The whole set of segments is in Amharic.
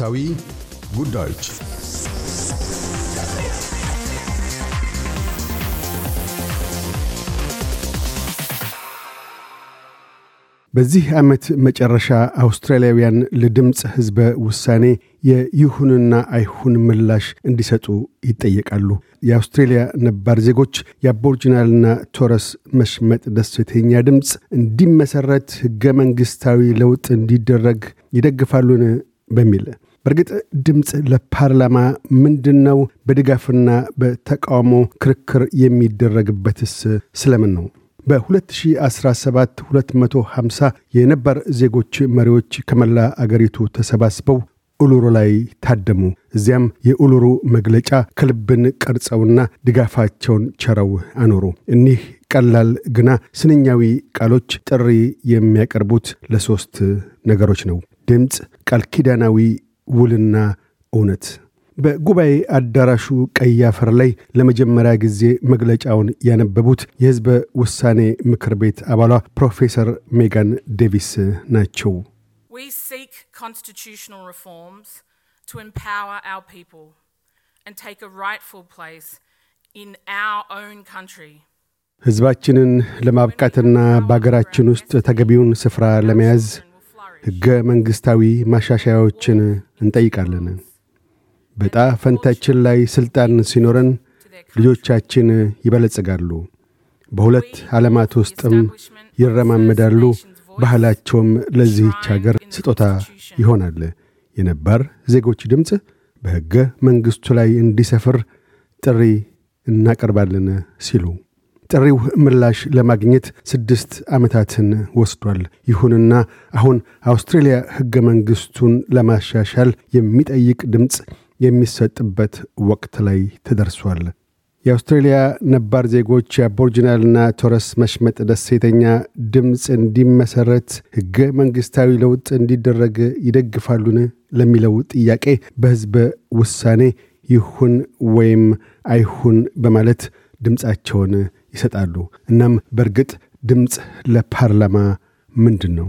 ወቅታዊ ጉዳዮች በዚህ ዓመት መጨረሻ አውስትራሊያውያን ለድምፅ ሕዝበ ውሳኔ የይሁንና አይሁን ምላሽ እንዲሰጡ ይጠየቃሉ። የአውስትሬልያ ነባር ዜጎች የአቦርጂናልና ቶረስ መሽመጥ ደሴተኛ ድምፅ እንዲመሠረት ሕገ መንግሥታዊ ለውጥ እንዲደረግ ይደግፋሉን በሚል በእርግጥ ድምፅ ለፓርላማ ምንድን ነው? በድጋፍና በተቃውሞ ክርክር የሚደረግበትስ ስለምን ነው? በ2017 250 የነባር ዜጎች መሪዎች ከመላ አገሪቱ ተሰባስበው ኡሉሩ ላይ ታደሙ። እዚያም የኡሉሩ መግለጫ ከልብን ቀርጸውና ድጋፋቸውን ቸረው አኖሩ። እኒህ ቀላል ግና ስንኛዊ ቃሎች ጥሪ የሚያቀርቡት ለሦስት ነገሮች ነው። ድምፅ፣ ቃል ኪዳናዊ ውልና እውነት። በጉባኤ አዳራሹ ቀይ አፈር ላይ ለመጀመሪያ ጊዜ መግለጫውን ያነበቡት የሕዝበ ውሳኔ ምክር ቤት አባሏ ፕሮፌሰር ሜጋን ዴቪስ ናቸው። We seek constitutional reforms to empower our people and take a rightful place in our own country. ሕዝባችንን ለማብቃትና በአገራችን ውስጥ ተገቢውን ስፍራ ለመያዝ ሕገ መንግሥታዊ ማሻሻያዎችን እንጠይቃለን። በጣ ፈንታችን ላይ ሥልጣን ሲኖረን ልጆቻችን ይበለጽጋሉ፣ በሁለት ዓለማት ውስጥም ይረማመዳሉ፣ ባህላቸውም ለዚህች አገር ስጦታ ይሆናል። የነባር ዜጎች ድምፅ በሕገ መንግሥቱ ላይ እንዲሰፍር ጥሪ እናቀርባለን ሲሉ ጥሪው ምላሽ ለማግኘት ስድስት ዓመታትን ወስዷል። ይሁንና አሁን አውስትሬልያ ሕገ መንግሥቱን ለማሻሻል የሚጠይቅ ድምፅ የሚሰጥበት ወቅት ላይ ተደርሷል። የአውስትሬልያ ነባር ዜጎች የአቦርጂናልና ቶረስ መሽመጥ ደሴተኛ ድምፅ እንዲመሠረት ሕገ መንግሥታዊ ለውጥ እንዲደረግ ይደግፋሉን ለሚለው ጥያቄ በሕዝበ ውሳኔ ይሁን ወይም አይሁን በማለት ድምፃቸውን ይሰጣሉ። እናም በእርግጥ ድምፅ ለፓርላማ ምንድን ነው?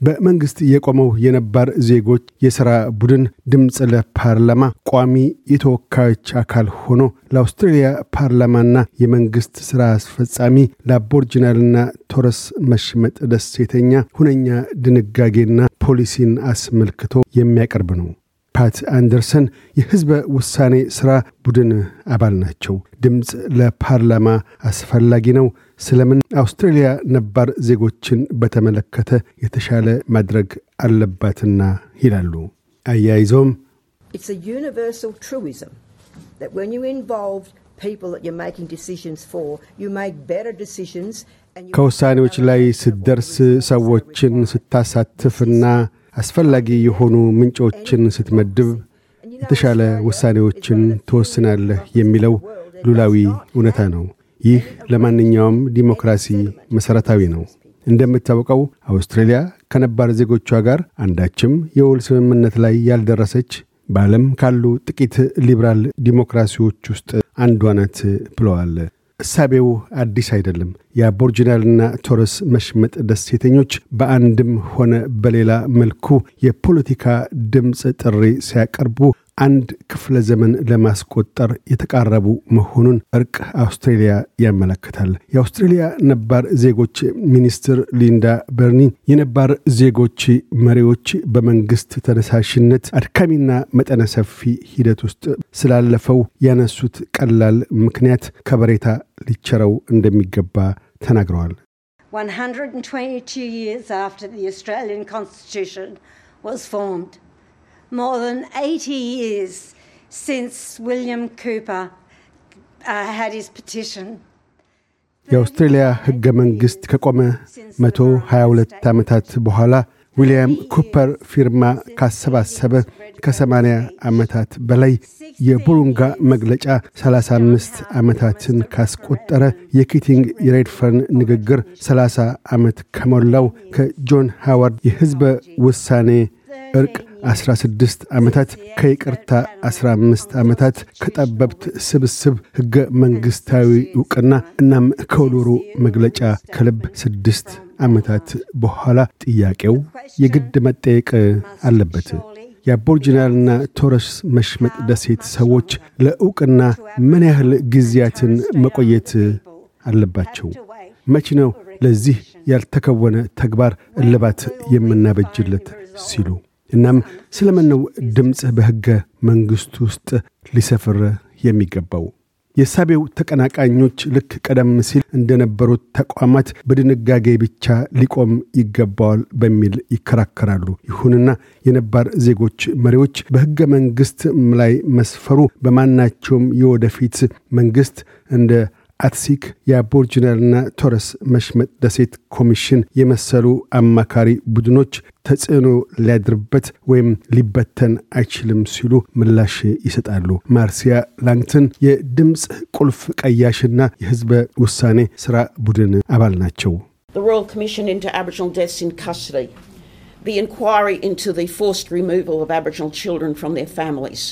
በመንግሥት የቆመው የነባር ዜጎች የሥራ ቡድን ድምፅ ለፓርላማ ቋሚ የተወካዮች አካል ሆኖ ለአውስትሬልያ ፓርላማና የመንግሥት ሥራ አስፈጻሚ ለአቦርጂናልና ቶረስ መሽመጥ ደሴተኛ ሁነኛ ድንጋጌና ፖሊሲን አስመልክቶ የሚያቀርብ ነው። ፓት አንደርሰን የሕዝበ ውሳኔ ሥራ ቡድን አባል ናቸው። ድምፅ ለፓርላማ አስፈላጊ ነው፣ ስለምን አውስትሬልያ ነባር ዜጎችን በተመለከተ የተሻለ ማድረግ አለባትና ይላሉ። አያይዘውም It's a universal truism that when you involve people that you're making decisions for, you make better decisions. ከውሳኔዎች ላይ ስትደርስ ሰዎችን ስታሳትፍና አስፈላጊ የሆኑ ምንጮችን ስትመድብ የተሻለ ውሳኔዎችን ትወስናለህ የሚለው ሉላዊ እውነታ ነው። ይህ ለማንኛውም ዲሞክራሲ መሠረታዊ ነው። እንደምታውቀው አውስትሬልያ ከነባር ዜጎቿ ጋር አንዳችም የውል ስምምነት ላይ ያልደረሰች በዓለም ካሉ ጥቂት ሊበራል ዲሞክራሲዎች ውስጥ አንዷ ናት ብለዋል። እሳቤው አዲስ አይደለም። የአቦርጂናልና ቶረስ መሽመጥ ደሴተኞች በአንድም ሆነ በሌላ መልኩ የፖለቲካ ድምፅ ጥሪ ሲያቀርቡ አንድ ክፍለ ዘመን ለማስቆጠር የተቃረቡ መሆኑን እርቅ አውስትሬልያ ያመለክታል። የአውስትሬልያ ነባር ዜጎች ሚኒስትር ሊንዳ በርኒ የነባር ዜጎች መሪዎች በመንግስት ተነሳሽነት አድካሚና መጠነ ሰፊ ሂደት ውስጥ ስላለፈው ያነሱት ቀላል ምክንያት ከበሬታ ሊቸረው እንደሚገባ ተናግረዋል። 122 years after the Australian Constitution was formed, more than 80 years since William Cooper uh, had his petition. የአውስትሬልያ ሕገ መንግሥት ከቆመ 122 ዓመታት በኋላ ዊልያም ኩፐር ፊርማ ካሰባሰበ ከ80 ዓመታት በላይ የቡሩንጋ መግለጫ 35 ዓመታትን ካስቆጠረ የኪቲንግ የሬድፈርን ንግግር 30 ዓመት ከሞላው ከጆን ሃዋርድ የሕዝበ ውሳኔ ዕርቅ 16 ዓመታት ከይቅርታ 15 ዓመታት ከጠበብት ስብስብ ሕገ መንግሥታዊ ዕውቅና እናም ከውሉሩ መግለጫ ከልብ ስድስት ዓመታት በኋላ ጥያቄው የግድ መጠየቅ አለበት። የአቦርጂናልና ቶረስ መሽመጥ ደሴት ሰዎች ለእውቅና ምን ያህል ጊዜያትን መቆየት አለባቸው? መች ነው ለዚህ ያልተከወነ ተግባር እልባት የምናበጅለት ሲሉ እናም ስለምን ነው ድምፅ በሕገ መንግሥቱ ውስጥ ሊሰፍር የሚገባው? የሳቤው ተቀናቃኞች ልክ ቀደም ሲል እንደነበሩት ተቋማት በድንጋጌ ብቻ ሊቆም ይገባዋል በሚል ይከራከራሉ። ይሁንና የነባር ዜጎች መሪዎች በሕገ መንግሥት ላይ መስፈሩ በማናቸውም የወደፊት መንግሥት እንደ አትሲክ የአቦርጂናልና ቶረስ መሽመጥ ደሴት ኮሚሽን የመሰሉ አማካሪ ቡድኖች ተጽዕኖ ሊያድርበት ወይም ሊበተን አይችልም ሲሉ ምላሽ ይሰጣሉ። ማርሲያ ላንግተን የድምፅ ቁልፍ ቀያሽና የሕዝበ ውሳኔ ሥራ ቡድን አባል ናቸው። the inquiry into the forced removal of Aboriginal children from their families,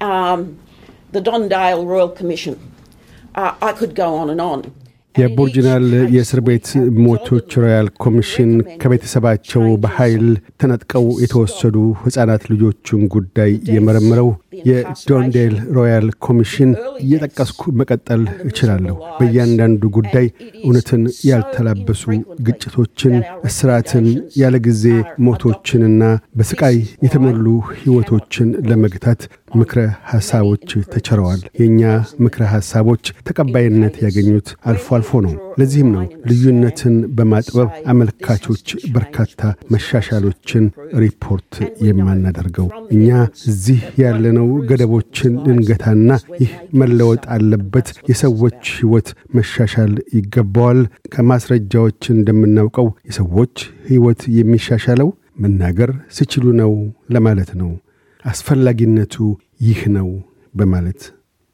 um, the Don Dale Royal Commission. የአቦርጂናል የእስር ቤት ሞቶች ሮያል ኮሚሽን ከቤተሰባቸው በኃይል ተነጥቀው የተወሰዱ ሕፃናት ልጆቹን ጉዳይ የመረምረው የዶንዴል ሮያል ኮሚሽን እየጠቀስኩ መቀጠል እችላለሁ። በእያንዳንዱ ጉዳይ እውነትን ያልተላበሱ ግጭቶችን፣ እስራትን፣ ያለ ጊዜ ሞቶችንና በስቃይ የተሞሉ ሕይወቶችን ለመግታት ምክረ ሐሳቦች ተቸረዋል። የእኛ ምክረ ሐሳቦች ተቀባይነት ያገኙት አልፎ አልፎ ነው። ለዚህም ነው ልዩነትን በማጥበብ አመልካቾች በርካታ መሻሻሎችን ሪፖርት የማናደርገው። እኛ እዚህ ያለነው ገደቦችን ልንገታና ይህ መለወጥ አለበት፣ የሰዎች ሕይወት መሻሻል ይገባዋል። ከማስረጃዎች እንደምናውቀው የሰዎች ሕይወት የሚሻሻለው መናገር ሲችሉ ነው ለማለት ነው። አስፈላጊነቱ ይህ ነው በማለት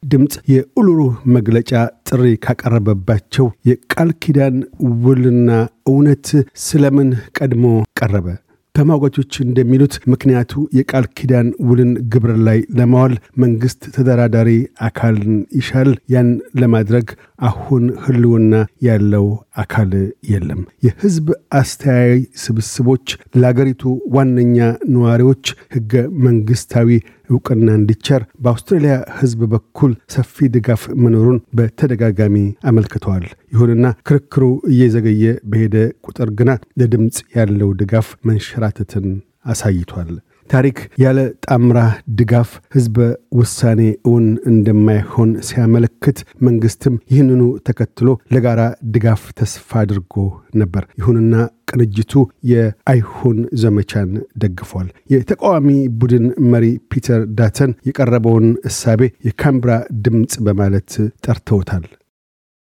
ድምፅ የኡሉሩ መግለጫ ጥሪ ካቀረበባቸው የቃል ኪዳን ውልና እውነት ስለምን ቀድሞ ቀረበ? ተሟጋቾች እንደሚሉት ምክንያቱ የቃል ኪዳን ውልን ግብር ላይ ለማዋል መንግሥት ተደራዳሪ አካልን ይሻል። ያን ለማድረግ አሁን ህልውና ያለው አካል የለም። የሕዝብ አስተያይ ስብስቦች ለአገሪቱ ዋነኛ ነዋሪዎች ሕገ መንግሥታዊ እውቅና እንዲቸር በአውስትራሊያ ሕዝብ በኩል ሰፊ ድጋፍ መኖሩን በተደጋጋሚ አመልክተዋል። ይሁንና ክርክሩ እየዘገየ በሄደ ቁጥር ግና ለድምፅ ያለው ድጋፍ መንሸራተትን አሳይቷል። ታሪክ ያለ ጣምራ ድጋፍ ሕዝበ ውሳኔ እውን እንደማይሆን ሲያመለክት መንግሥትም ይህንኑ ተከትሎ ለጋራ ድጋፍ ተስፋ አድርጎ ነበር። ይሁንና ቅንጅቱ የአይሁን ዘመቻን ደግፏል። የተቃዋሚ ቡድን መሪ ፒተር ዳተን የቀረበውን እሳቤ የካምብራ ድምፅ በማለት ጠርተውታል።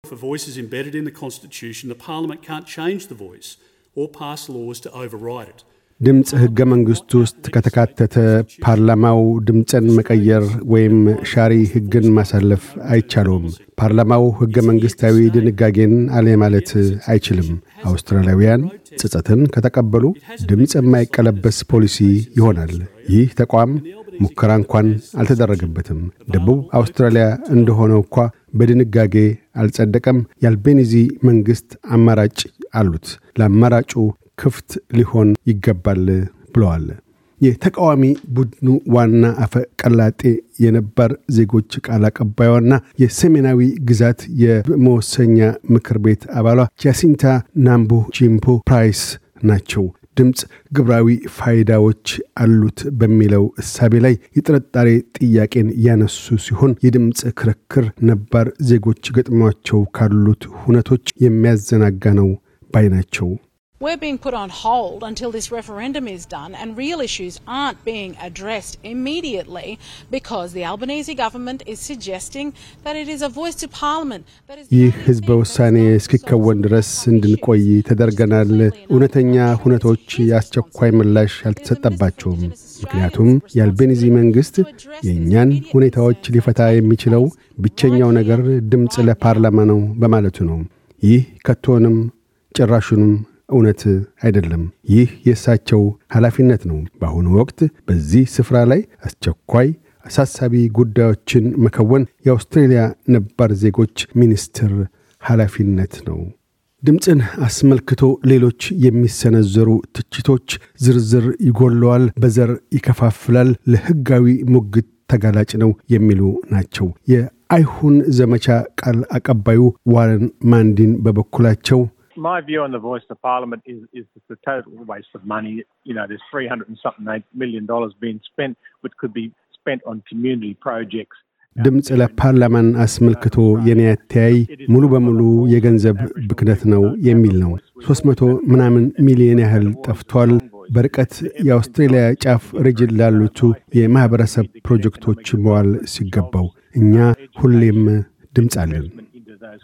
If a embedded in the Constitution, the Parliament can't change the voice or pass laws to override it. ድምፅ ሕገ መንግሥቱ ውስጥ ከተካተተ ፓርላማው ድምፅን መቀየር ወይም ሻሪ ሕግን ማሳለፍ አይቻለውም። ፓርላማው ሕገ መንግሥታዊ ድንጋጌን አለ ማለት አይችልም። አውስትራሊያውያን ጸጸትን ከተቀበሉ ድምፅ የማይቀለበስ ፖሊሲ ይሆናል። ይህ ተቋም ሙከራ እንኳን አልተደረገበትም። ደቡብ አውስትራሊያ እንደሆነው እንኳ በድንጋጌ አልጸደቀም። የአልቤኒዚ መንግሥት አማራጭ አሉት። ለአማራጩ ክፍት ሊሆን ይገባል ብለዋል። የተቃዋሚ ቡድኑ ዋና አፈ ቀላጤ የነባር ዜጎች ቃል አቀባዩና የሰሜናዊ ግዛት የመወሰኛ ምክር ቤት አባሏ ጃሲንታ ናምቡ ጂምፖ ፕራይስ ናቸው። ድምፅ ግብራዊ ፋይዳዎች አሉት በሚለው እሳቤ ላይ የጥርጣሬ ጥያቄን ያነሱ ሲሆን የድምፅ ክርክር ነባር ዜጎች ገጥሟቸው ካሉት ሁነቶች የሚያዘናጋ ነው ባይ ናቸው። We're being put on hold until this referendum is done, and real issues aren't being addressed immediately because the Albanese government is suggesting that it is a voice to Parliament. ይህ thing ውሳኔ እስኪከወን ድረስ እንድንቆይ ተደርገናል። እውነተኛ ሁነቶች የአስቸኳይ ምላሽ አልተሰጠባቸውም። ምክንያቱም የአልቤኒዚ መንግሥት የእኛን ሁኔታዎች ሊፈታ የሚችለው ብቸኛው ነገር ድምፅ ለፓርላማ ነው በማለቱ ነው። ይህ ከቶንም ጭራሹንም እውነት አይደለም። ይህ የእሳቸው ኃላፊነት ነው። በአሁኑ ወቅት በዚህ ስፍራ ላይ አስቸኳይ አሳሳቢ ጉዳዮችን መከወን የአውስትሬልያ ነባር ዜጎች ሚኒስትር ኃላፊነት ነው ድምፅን አስመልክቶ ሌሎች የሚሰነዘሩ ትችቶች ዝርዝር ይጎለዋል፣ በዘር ይከፋፍላል፣ ለሕጋዊ ሙግት ተጋላጭ ነው የሚሉ ናቸው። የአይሁን ዘመቻ ቃል አቀባዩ ዋረን ማንዲን በበኩላቸው my view on the voice of parliament is, is it's a total waste of money. You know, there's 300 and something million dollars being spent, which could be spent on community projects. ድምፅ ለፓርላማን አስመልክቶ የኔ አተያይ ሙሉ በሙሉ የገንዘብ ብክነት ነው የሚል ነው። ሦስት መቶ ምናምን ሚሊዮን ያህል ጠፍቷል። በርቀት የአውስትሬልያ ጫፍ ሪጅን ላሉቱ የማኅበረሰብ ፕሮጀክቶች መዋል ሲገባው እኛ ሁሌም ድምፅ አለን።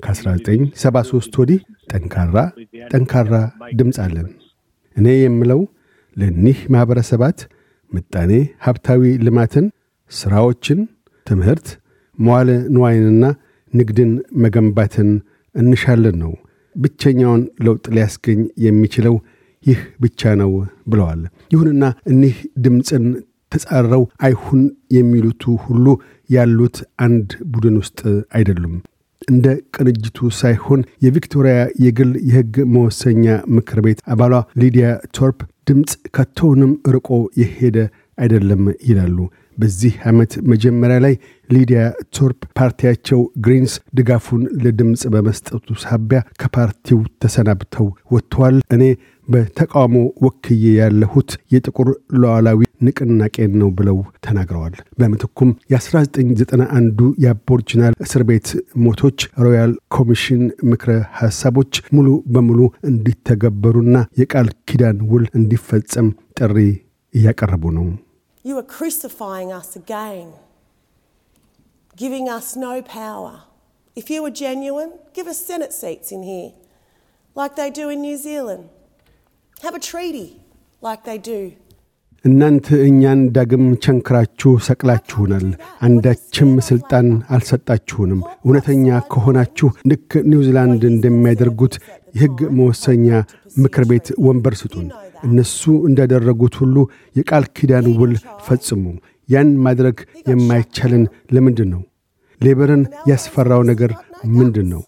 ከ1973 ወዲህ ጠንካራ ጠንካራ ድምፅ አለን። እኔ የምለው ለኒህ ማኅበረሰባት ምጣኔ ሀብታዊ ልማትን፣ ሥራዎችን፣ ትምህርት፣ መዋለ ንዋይንና ንግድን መገንባትን እንሻለን ነው። ብቸኛውን ለውጥ ሊያስገኝ የሚችለው ይህ ብቻ ነው ብለዋል። ይሁንና እኒህ ድምፅን ተጻረው አይሁን የሚሉቱ ሁሉ ያሉት አንድ ቡድን ውስጥ አይደሉም። እንደ ቅንጅቱ ሳይሆን የቪክቶሪያ የግል የሕግ መወሰኛ ምክር ቤት አባሏ ሊዲያ ቶርፕ ድምፅ ከቶውንም ርቆ የሄደ አይደለም ይላሉ። በዚህ ዓመት መጀመሪያ ላይ ሊዲያ ቶርፕ ፓርቲያቸው ግሪንስ ድጋፉን ለድምፅ በመስጠቱ ሳቢያ ከፓርቲው ተሰናብተው ወጥተዋል። እኔ በተቃውሞ ወክዬ ያለሁት የጥቁር ሉዓላዊ ንቅናቄን ነው ብለው ተናግረዋል። በምትኩም የ1991ዱ የአቦርጅናል እስር ቤት ሞቶች Royal Commission ምክረ ሐሳቦች ሙሉ በሙሉ እንዲተገበሩና የቃል ኪዳን ውል እንዲፈጸም ጥሪ እያቀረቡ ነው። You are crucifying us again, giving us no power. If you were genuine, give us Senate seats in here, like they do in New Zealand. እናንተ እኛን ዳግም ቸንክራችሁ ሰቅላችሁናል፣ አንዳችም ሥልጣን አልሰጣችሁንም። እውነተኛ ከሆናችሁ ልክ ኒውዚላንድ እንደሚያደርጉት የሕግ መወሰኛ ምክር ቤት ወንበር ስጡን። እነሱ እንዳደረጉት ሁሉ የቃል ኪዳን ውል ፈጽሙ። ያን ማድረግ የማይቻልን ለምንድን ነው? ሌበርን ያስፈራው ነገር ምንድን ነው?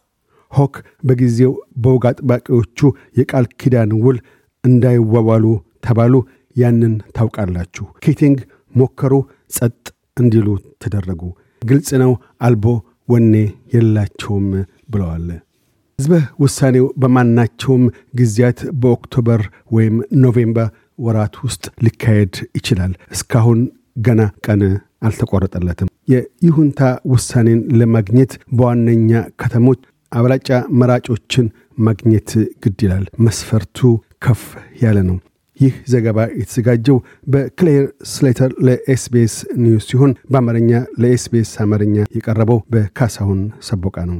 ሆክ በጊዜው በወግ አጥባቂዎቹ የቃል ኪዳን ውል እንዳይዋዋሉ ተባሉ። ያንን ታውቃላችሁ። ኬቲንግ ሞከሩ፣ ጸጥ እንዲሉ ተደረጉ። ግልጽ ነው፣ አልቦ ወኔ የላቸውም ብለዋል። ሕዝበ ውሳኔው በማናቸውም ጊዜያት በኦክቶበር ወይም ኖቬምበር ወራት ውስጥ ሊካሄድ ይችላል። እስካሁን ገና ቀን አልተቆረጠለትም። የይሁንታ ውሳኔን ለማግኘት በዋነኛ ከተሞች አብላጫ መራጮችን ማግኘት ግድ ይላል። መስፈርቱ ከፍ ያለ ነው። ይህ ዘገባ የተዘጋጀው በክሌር ስሌተር ለኤስቢኤስ ኒውስ ሲሆን በአማርኛ ለኤስቢኤስ አማርኛ የቀረበው በካሳሁን ሰቦቃ ነው።